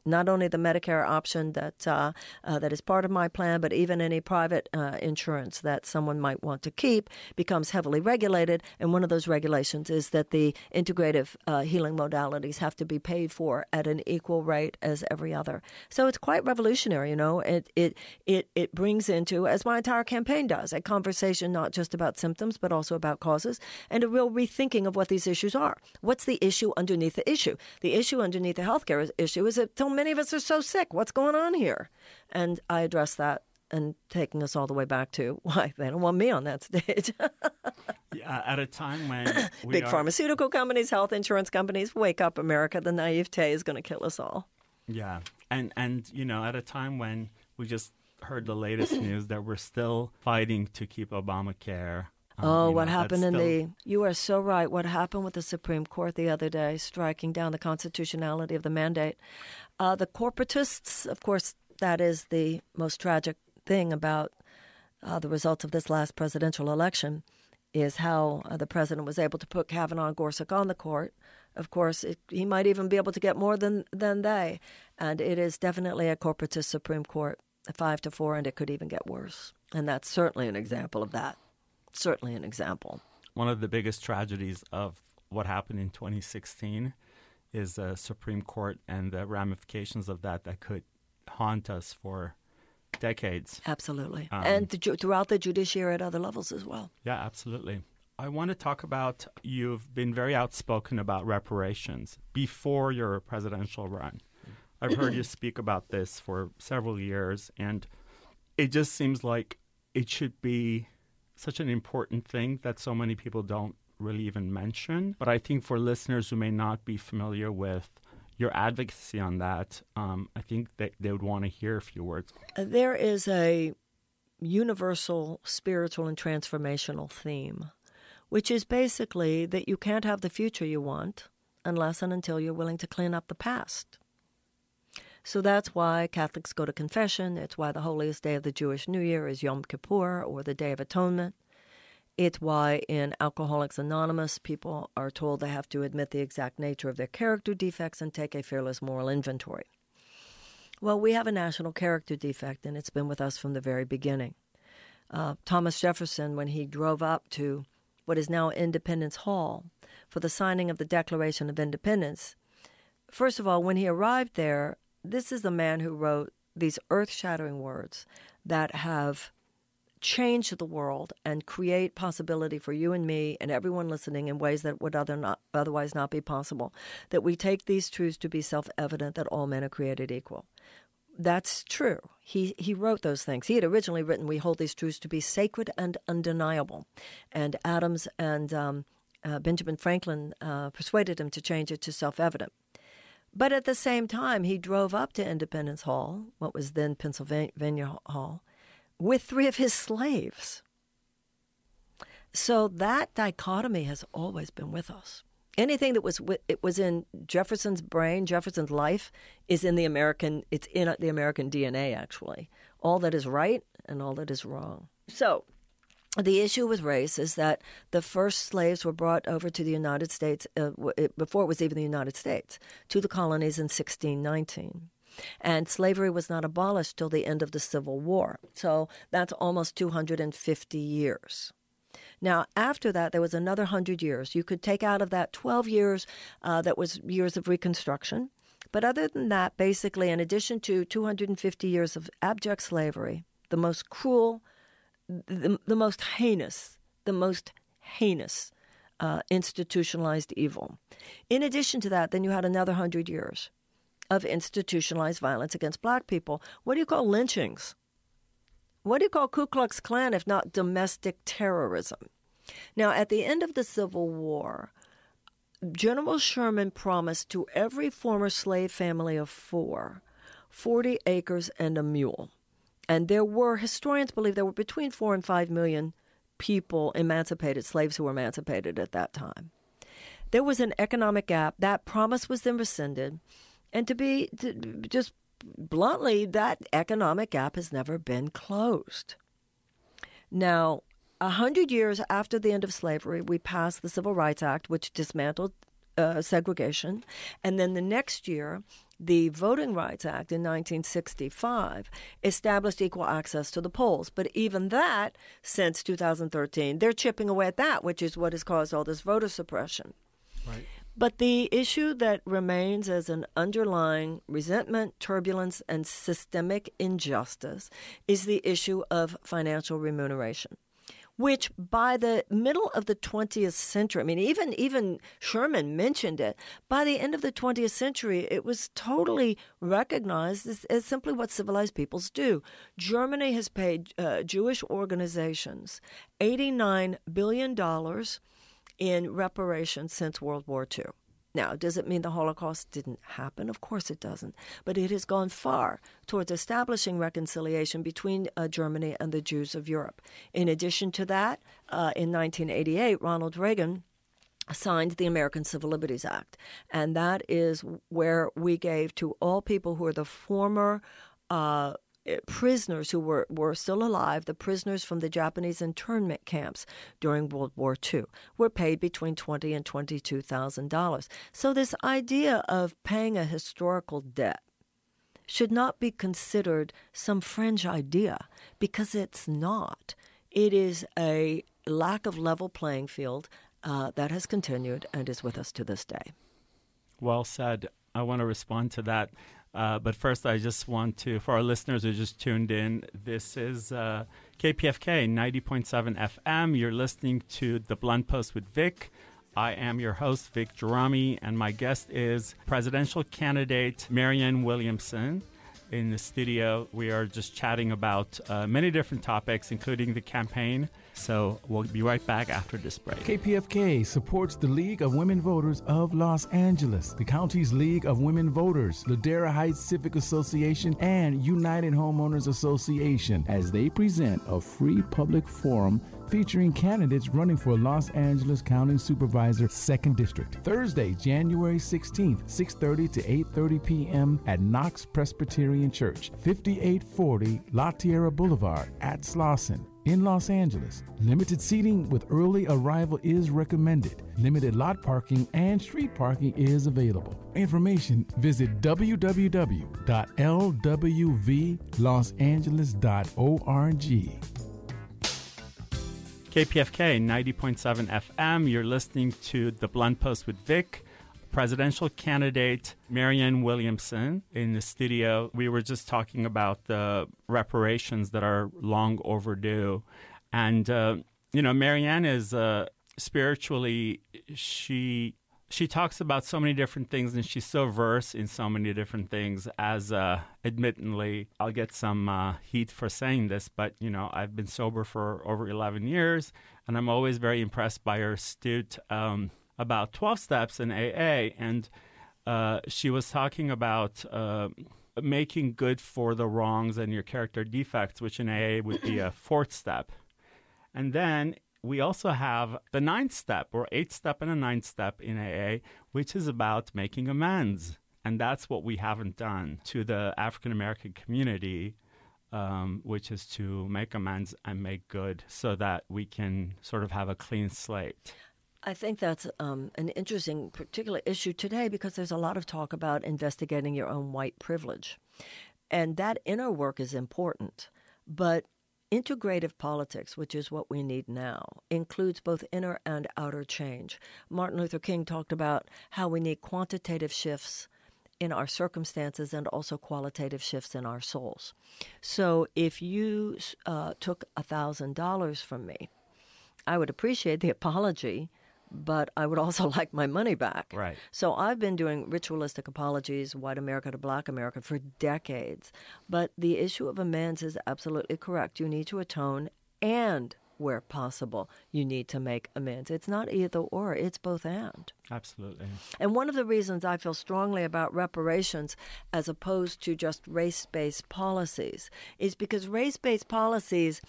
not only the Medicare option that uh, uh, that is part of my plan, but even any private uh, insurance that someone might want to keep becomes heavily regulated. And one of those regulations is that the integrative uh, healing modalities have to be paid for at an equal rate as every other. So it's quite revolutionary. You know, it it it it brings into, as my entire campaign does, a conversation not just about symptoms but also about causes and a real rethinking of what these issues are. What's the issue underneath the issue? The issue underneath the healthcare issue is that so many of us are so sick. What's going on here? And I address that and taking us all the way back to why they don't want me on that stage. yeah, at a time when big are... pharmaceutical companies, health insurance companies, wake up, America! The naivete is going to kill us all. Yeah, and and you know, at a time when we just heard the latest news that we're still fighting to keep Obamacare oh, what know, happened in still... the. You are so right. What happened with the Supreme Court the other day, striking down the constitutionality of the mandate. Uh, the corporatists, of course, that is the most tragic thing about uh, the results of this last presidential election, is how uh, the president was able to put Kavanaugh and Gorsuch on the court. Of course, it, he might even be able to get more than, than they. And it is definitely a corporatist Supreme Court, five to four, and it could even get worse. And that's certainly an example of that certainly an example. One of the biggest tragedies of what happened in 2016 is the Supreme Court and the ramifications of that that could haunt us for decades. Absolutely. Um, and the, throughout the judiciary at other levels as well. Yeah, absolutely. I want to talk about you've been very outspoken about reparations before your presidential run. I've heard you speak about this for several years, and it just seems like it should be such an important thing that so many people don't really even mention. But I think for listeners who may not be familiar with your advocacy on that, um, I think that they would want to hear a few words. Uh, there is a universal spiritual and transformational theme, which is basically that you can't have the future you want unless and until you're willing to clean up the past. So that's why Catholics go to confession. It's why the holiest day of the Jewish New Year is Yom Kippur or the Day of Atonement. It's why in Alcoholics Anonymous, people are told they have to admit the exact nature of their character defects and take a fearless moral inventory. Well, we have a national character defect, and it's been with us from the very beginning. Uh, Thomas Jefferson, when he drove up to what is now Independence Hall for the signing of the Declaration of Independence, first of all, when he arrived there, this is the man who wrote these earth shattering words that have changed the world and create possibility for you and me and everyone listening in ways that would other not, otherwise not be possible. That we take these truths to be self evident that all men are created equal. That's true. He he wrote those things. He had originally written, "We hold these truths to be sacred and undeniable," and Adams and um, uh, Benjamin Franklin uh, persuaded him to change it to self evident. But at the same time, he drove up to Independence Hall, what was then Pennsylvania Hall, with three of his slaves. So that dichotomy has always been with us. anything that was it was in Jefferson's brain, Jefferson's life is in the American. It's in the American DNA actually. All that is right and all that is wrong. So. The issue with race is that the first slaves were brought over to the United States uh, before it was even the United States to the colonies in 1619 and slavery was not abolished till the end of the Civil War. So that's almost 250 years. Now, after that, there was another 100 years. You could take out of that 12 years uh, that was years of Reconstruction. But other than that, basically, in addition to 250 years of abject slavery, the most cruel, the, the most heinous, the most heinous uh, institutionalized evil. In addition to that, then you had another 100 years of institutionalized violence against black people. What do you call lynchings? What do you call Ku Klux Klan if not domestic terrorism? Now, at the end of the Civil War, General Sherman promised to every former slave family of four 40 acres and a mule. And there were, historians believe, there were between four and five million people, emancipated slaves who were emancipated at that time. There was an economic gap. That promise was then rescinded. And to be to just bluntly, that economic gap has never been closed. Now, a hundred years after the end of slavery, we passed the Civil Rights Act, which dismantled uh, segregation, and then the next year, the Voting Rights Act in 1965 established equal access to the polls. But even that, since 2013, they're chipping away at that, which is what has caused all this voter suppression. Right. But the issue that remains as an underlying resentment, turbulence, and systemic injustice is the issue of financial remuneration. Which by the middle of the 20th century, I mean, even even Sherman mentioned it. By the end of the 20th century, it was totally recognized as, as simply what civilized peoples do. Germany has paid uh, Jewish organizations 89 billion dollars in reparations since World War II. Now, does it mean the Holocaust didn't happen? Of course it doesn't. But it has gone far towards establishing reconciliation between uh, Germany and the Jews of Europe. In addition to that, uh, in 1988, Ronald Reagan signed the American Civil Liberties Act. And that is where we gave to all people who are the former uh, prisoners who were, were still alive, the prisoners from the Japanese internment camps during World War II, were paid between twenty and twenty-two thousand dollars. So this idea of paying a historical debt should not be considered some fringe idea because it's not. It is a lack of level playing field uh, that has continued and is with us to this day. Well said. I want to respond to that. Uh, but first, I just want to, for our listeners who just tuned in, this is uh, KPFK 90.7 FM. You're listening to The Blunt Post with Vic. I am your host, Vic Gerami, and my guest is presidential candidate Marianne Williamson. In the studio, we are just chatting about uh, many different topics, including the campaign so we'll be right back after this break. KPFK supports the League of Women Voters of Los Angeles, the county's League of Women Voters, Ladera Heights Civic Association, and United Homeowners Association as they present a free public forum featuring candidates running for Los Angeles County Supervisor 2nd District. Thursday, January 16th, 6:30 to 8:30 p.m. at Knox Presbyterian Church, 5840 La Tijera Boulevard at Slauson in Los Angeles. Limited seating with early arrival is recommended. Limited lot parking and street parking is available. Information visit www.lwvlosangeles.org. KPFK 90.7 FM. You're listening to The Blunt Post with Vic presidential candidate Marianne Williamson in the studio. We were just talking about the reparations that are long overdue. And, uh, you know, Marianne is uh, spiritually, she. She talks about so many different things, and she's so versed in so many different things. As uh, admittedly, I'll get some uh, heat for saying this, but you know, I've been sober for over 11 years, and I'm always very impressed by her astute um, about 12 steps in AA, and uh, she was talking about uh, making good for the wrongs and your character defects, which in AA would be a fourth step. And then we also have the ninth step or eighth step and a ninth step in AA, which is about making amends. And that's what we haven't done to the African American community, um, which is to make amends and make good so that we can sort of have a clean slate. I think that's um, an interesting particular issue today because there's a lot of talk about investigating your own white privilege. And that inner work is important. But integrative politics, which is what we need now, includes both inner and outer change. Martin Luther King talked about how we need quantitative shifts in our circumstances and also qualitative shifts in our souls. So if you uh, took $1,000 from me, I would appreciate the apology but I would also like my money back. Right. So I've been doing ritualistic apologies, white America to black America, for decades. But the issue of amends is absolutely correct. You need to atone and where possible, you need to make amends. It's not either or, it's both and. Absolutely. And one of the reasons I feel strongly about reparations as opposed to just race based policies is because race based policies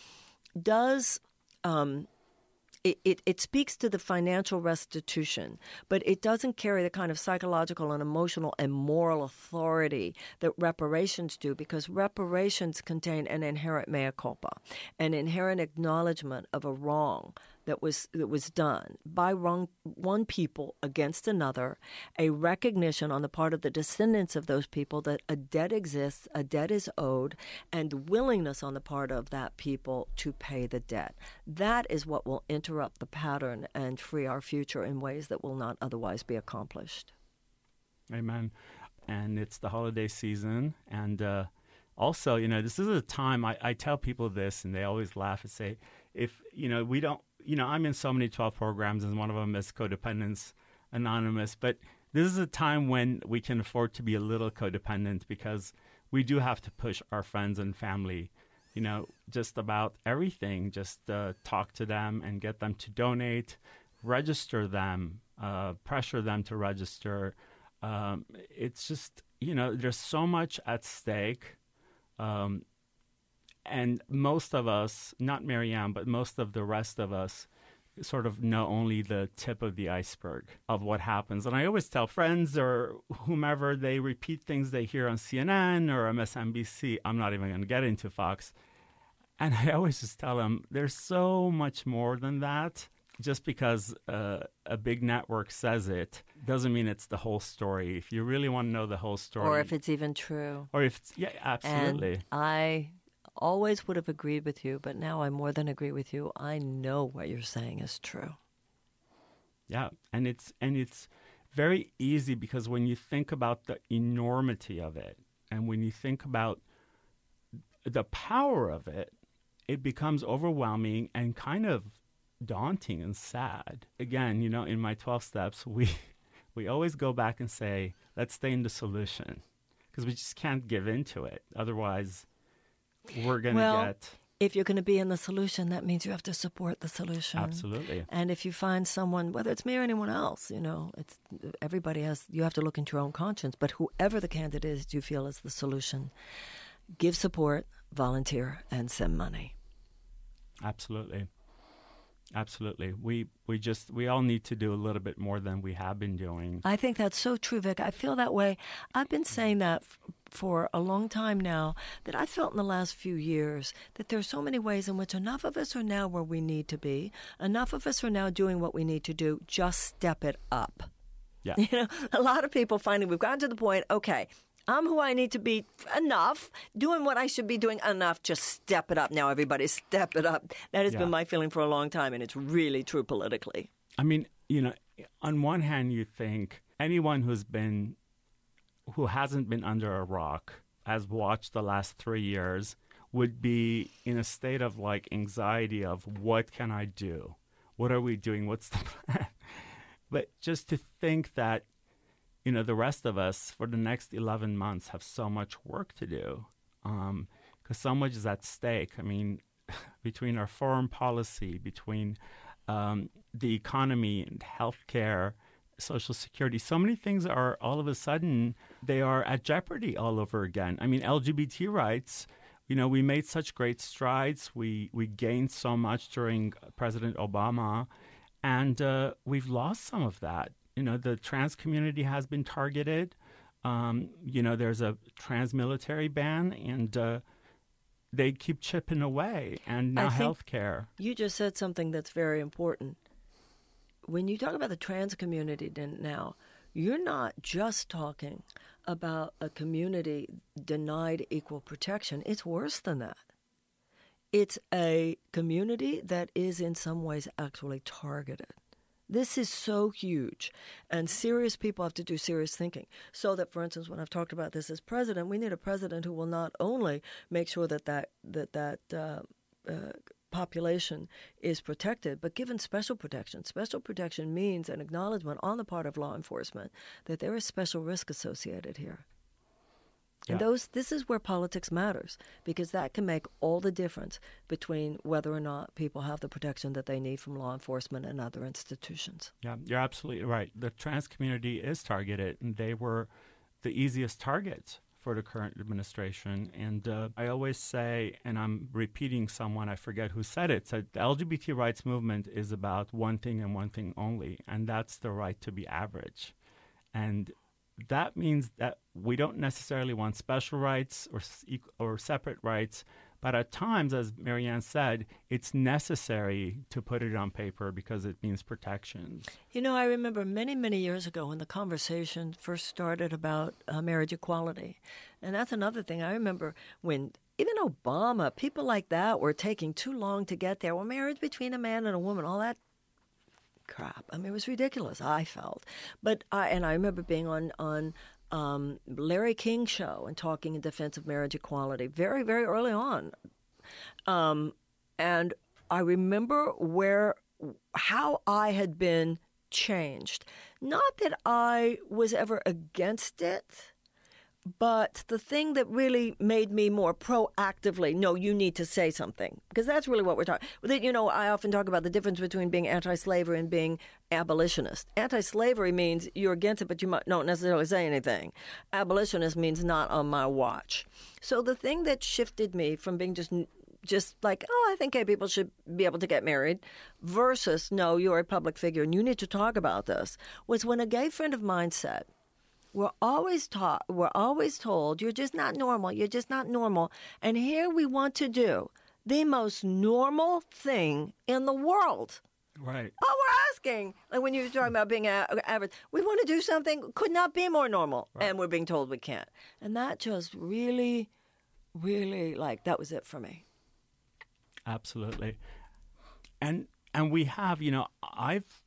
does um, it, it, it, speaks to the financial restitution, but it doesn't carry the kind of psychological and emotional and moral authority that reparations do because reparations contain an inherent mea culpa, an inherent acknowledgement of a wrong that was that was done by wrong, one people against another, a recognition on the part of the descendants of those people that a debt exists, a debt is owed, and willingness on the part of that people to pay the debt. That is what will interrupt the pattern and free our future in ways that will not otherwise be accomplished. Amen. And it's the holiday season, and uh, also, you know, this is a time I, I tell people this, and they always laugh and say, if you know we don't you know, I'm in so many 12 programs, and one of them is Codependence Anonymous. But this is a time when we can afford to be a little codependent because we do have to push our friends and family, you know, just about everything. Just uh, talk to them and get them to donate, register them, uh, pressure them to register. Um, it's just, you know, there's so much at stake. Um, and most of us, not Marianne, but most of the rest of us, sort of know only the tip of the iceberg of what happens. And I always tell friends or whomever they repeat things they hear on CNN or MSNBC. I'm not even going to get into Fox. And I always just tell them there's so much more than that. Just because uh, a big network says it doesn't mean it's the whole story. If you really want to know the whole story, or if it's even true, or if it's yeah, absolutely. And I always would have agreed with you, but now I more than agree with you. I know what you're saying is true. Yeah, and it's and it's very easy because when you think about the enormity of it and when you think about the power of it, it becomes overwhelming and kind of daunting and sad. Again, you know, in my 12 steps, we we always go back and say, let's stay in the solution because we just can't give into it. Otherwise, we're going to well, get. If you're going to be in the solution, that means you have to support the solution. Absolutely. And if you find someone, whether it's me or anyone else, you know, it's everybody has. You have to look into your own conscience. But whoever the candidate is, you feel is the solution, give support, volunteer, and send money. Absolutely. Absolutely. We we just we all need to do a little bit more than we have been doing. I think that's so true, Vic. I feel that way. I've been saying that for a long time now that I felt in the last few years that there are so many ways in which enough of us are now where we need to be. Enough of us are now doing what we need to do. Just step it up. Yeah. You know, a lot of people finally we've gotten to the point, okay, I'm who I need to be enough, doing what I should be doing enough. Just step it up now, everybody. Step it up. That has Yeah. been my feeling for a long time, and it's really true politically. I mean, you know, on one hand, you think anyone who's been, who hasn't been under a rock, has watched the last three years, would be in a state of like anxiety of what can I do? What are we doing? What's the plan? but just to think that, you know, the rest of us for the next 11 months have so much work to do because so much is at stake. I mean, between our foreign policy, between um, the economy and healthcare, social security, so many things are all of a sudden they are at jeopardy all over again. I mean, LGBT rights. you know, we made such great strides. We we gained so much during President Obama, and uh, we've lost some of that. You know, the trans community has been targeted. Um, you know, there's a trans military ban, and uh, they keep chipping away. And now healthcare. You just said something that's very important. When you talk about the trans community now, you're not just talking about a community denied equal protection. It's worse than that. It's a community that is in some ways actually targeted. This is so huge, and serious people have to do serious thinking. So that, for instance, when I've talked about this as president, we need a president who will not only make sure that that that that uh, uh, population is protected, but given special protection. Special protection means an acknowledgement on the part of law enforcement that there is special risk associated here. Yeah. And those this is where politics matters because that can make all the difference between whether or not people have the protection that they need from law enforcement and other institutions. Yeah, you're absolutely right. The trans community is targeted and they were the easiest targets for the current administration. And uh, I always say, and I'm repeating someone, I forget who said it, said the LGBT rights movement is about one thing and one thing only, and that's the right to be average. And that means that we don't necessarily want special rights or, or separate rights, but at times, as Marianne said, it's necessary to put it on paper because it means protections. You know, I remember many, many years ago when the conversation first started about uh, marriage equality. And that's another thing. I remember when even Obama, people like that were taking too long to get there. Well, marriage between a man and a woman, all that crap. I mean, it was ridiculous. I felt, but I and I remember being on on um, Larry King show and talking in defense of marriage equality very very early on, um, and I remember where how I had been changed. Not that I was ever against it but the thing that really made me more proactively, no, you need to say something, because that's really what we're talking. You know, I often talk about the difference between being anti-slavery and being abolitionist. Anti-slavery means you're against it, but you don't necessarily say anything. Abolitionist means not on my watch. So the thing that shifted me from being just just like, oh, I think gay people should be able to get married, versus, no, you're a public figure and you need to talk about this, was when a gay friend of mine said, we're always taught, we're always told, you're just not normal, you're just not normal. And here we want to do the most normal thing in the world. Right. All we're asking, like when you're talking about being average, we want to do something could not be more normal, right. and we're being told we can't. And that just really, really, like that was it for me. Absolutely, and and we have, you know, I've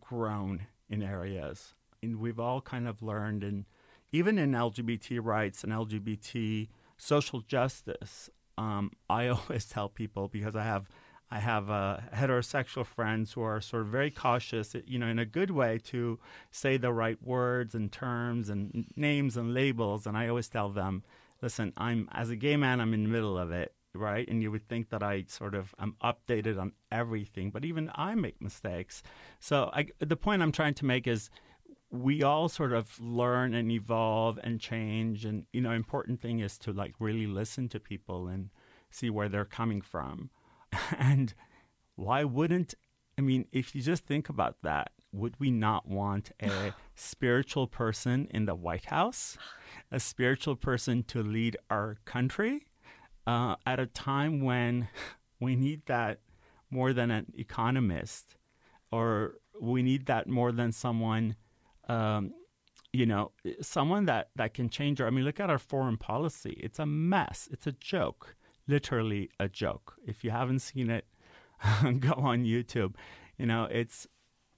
grown in areas and we've all kind of learned, and even in LGBT rights and LGBT social justice, um, I always tell people because I have I have uh, heterosexual friends who are sort of very cautious, you know, in a good way to say the right words and terms and names and labels. And I always tell them, listen, I'm as a gay man, I'm in the middle of it, right? And you would think that I sort of am updated on everything, but even I make mistakes. So I, the point I'm trying to make is we all sort of learn and evolve and change and you know important thing is to like really listen to people and see where they're coming from. And why wouldn't i mean if you just think about that would we not want a spiritual person in the white house? A spiritual person to lead our country? Uh, at a time when we need that more than an economist or we need that more than someone um, you know, someone that, that can change our. I mean, look at our foreign policy. It's a mess. It's a joke, literally a joke. If you haven't seen it, go on YouTube. You know, it's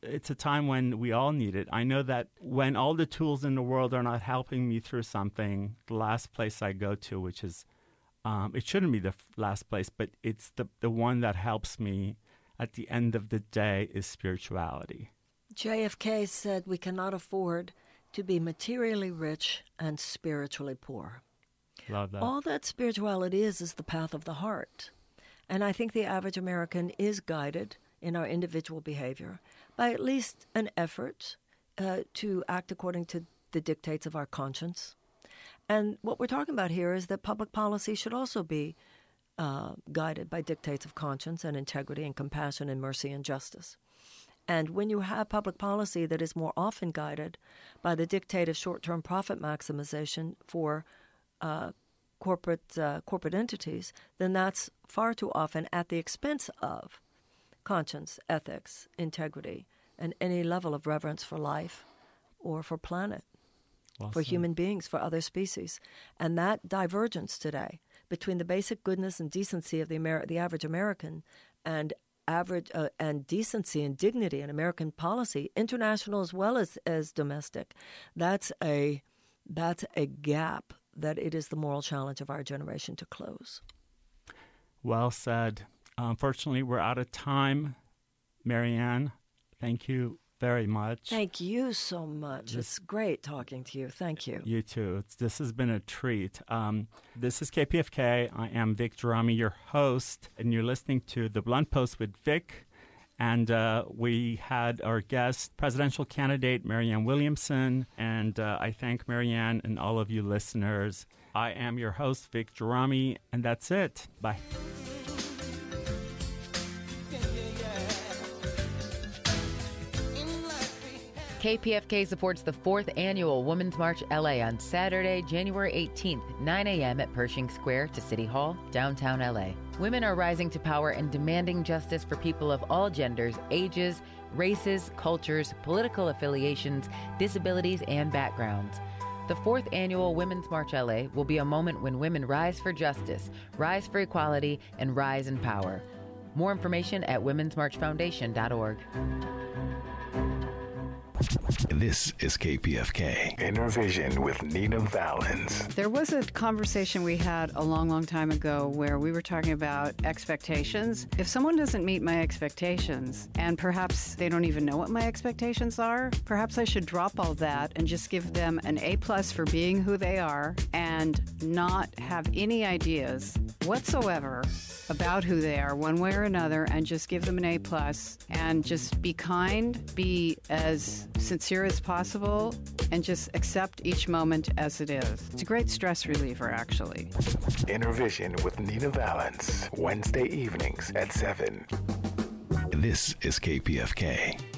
it's a time when we all need it. I know that when all the tools in the world are not helping me through something, the last place I go to, which is, um, it shouldn't be the last place, but it's the the one that helps me at the end of the day is spirituality. JFK said we cannot afford to be materially rich and spiritually poor. Love that. All that spirituality is is the path of the heart. And I think the average American is guided in our individual behavior by at least an effort uh, to act according to the dictates of our conscience And what we're talking about here is that public policy should also be uh, guided by dictates of conscience and integrity and compassion and mercy and justice. And when you have public policy that is more often guided by the dictate of short term profit maximization for uh, corporate, uh, corporate entities, then that's far too often at the expense of conscience, ethics, integrity, and any level of reverence for life or for planet, well for human beings, for other species. And that divergence today between the basic goodness and decency of the, Amer- the average American and average uh, and decency and dignity in American policy, international as well as, as domestic, that's a that's a gap that it is the moral challenge of our generation to close. Well said. Unfortunately, we're out of time. Marianne, thank you very much. Thank you so much. This, it's great talking to you. Thank you. You too. It's, this has been a treat. Um, this is KPFK. I am Vic Gerami, your host, and you're listening to The Blunt Post with Vic. And uh, we had our guest, presidential candidate Marianne Williamson. And uh, I thank Marianne and all of you listeners. I am your host, Vic Gerami, and that's it. Bye. KPFK supports the fourth annual Women's March LA on Saturday, January 18th, 9 a.m. at Pershing Square to City Hall, downtown LA. Women are rising to power and demanding justice for people of all genders, ages, races, cultures, political affiliations, disabilities, and backgrounds. The fourth annual Women's March LA will be a moment when women rise for justice, rise for equality, and rise in power. More information at womensmarchfoundation.org. This is KPFK Inner Vision with Nina Valens. There was a conversation we had a long, long time ago where we were talking about expectations. If someone doesn't meet my expectations, and perhaps they don't even know what my expectations are, perhaps I should drop all that and just give them an A plus for being who they are and not have any ideas whatsoever about who they are one way or another and just give them an A plus and just be kind, be as sincere as possible, and just accept each moment as it is. It's a great stress reliever, actually. Inner Vision with Nina Valens, Wednesday evenings at 7. This is KPFK.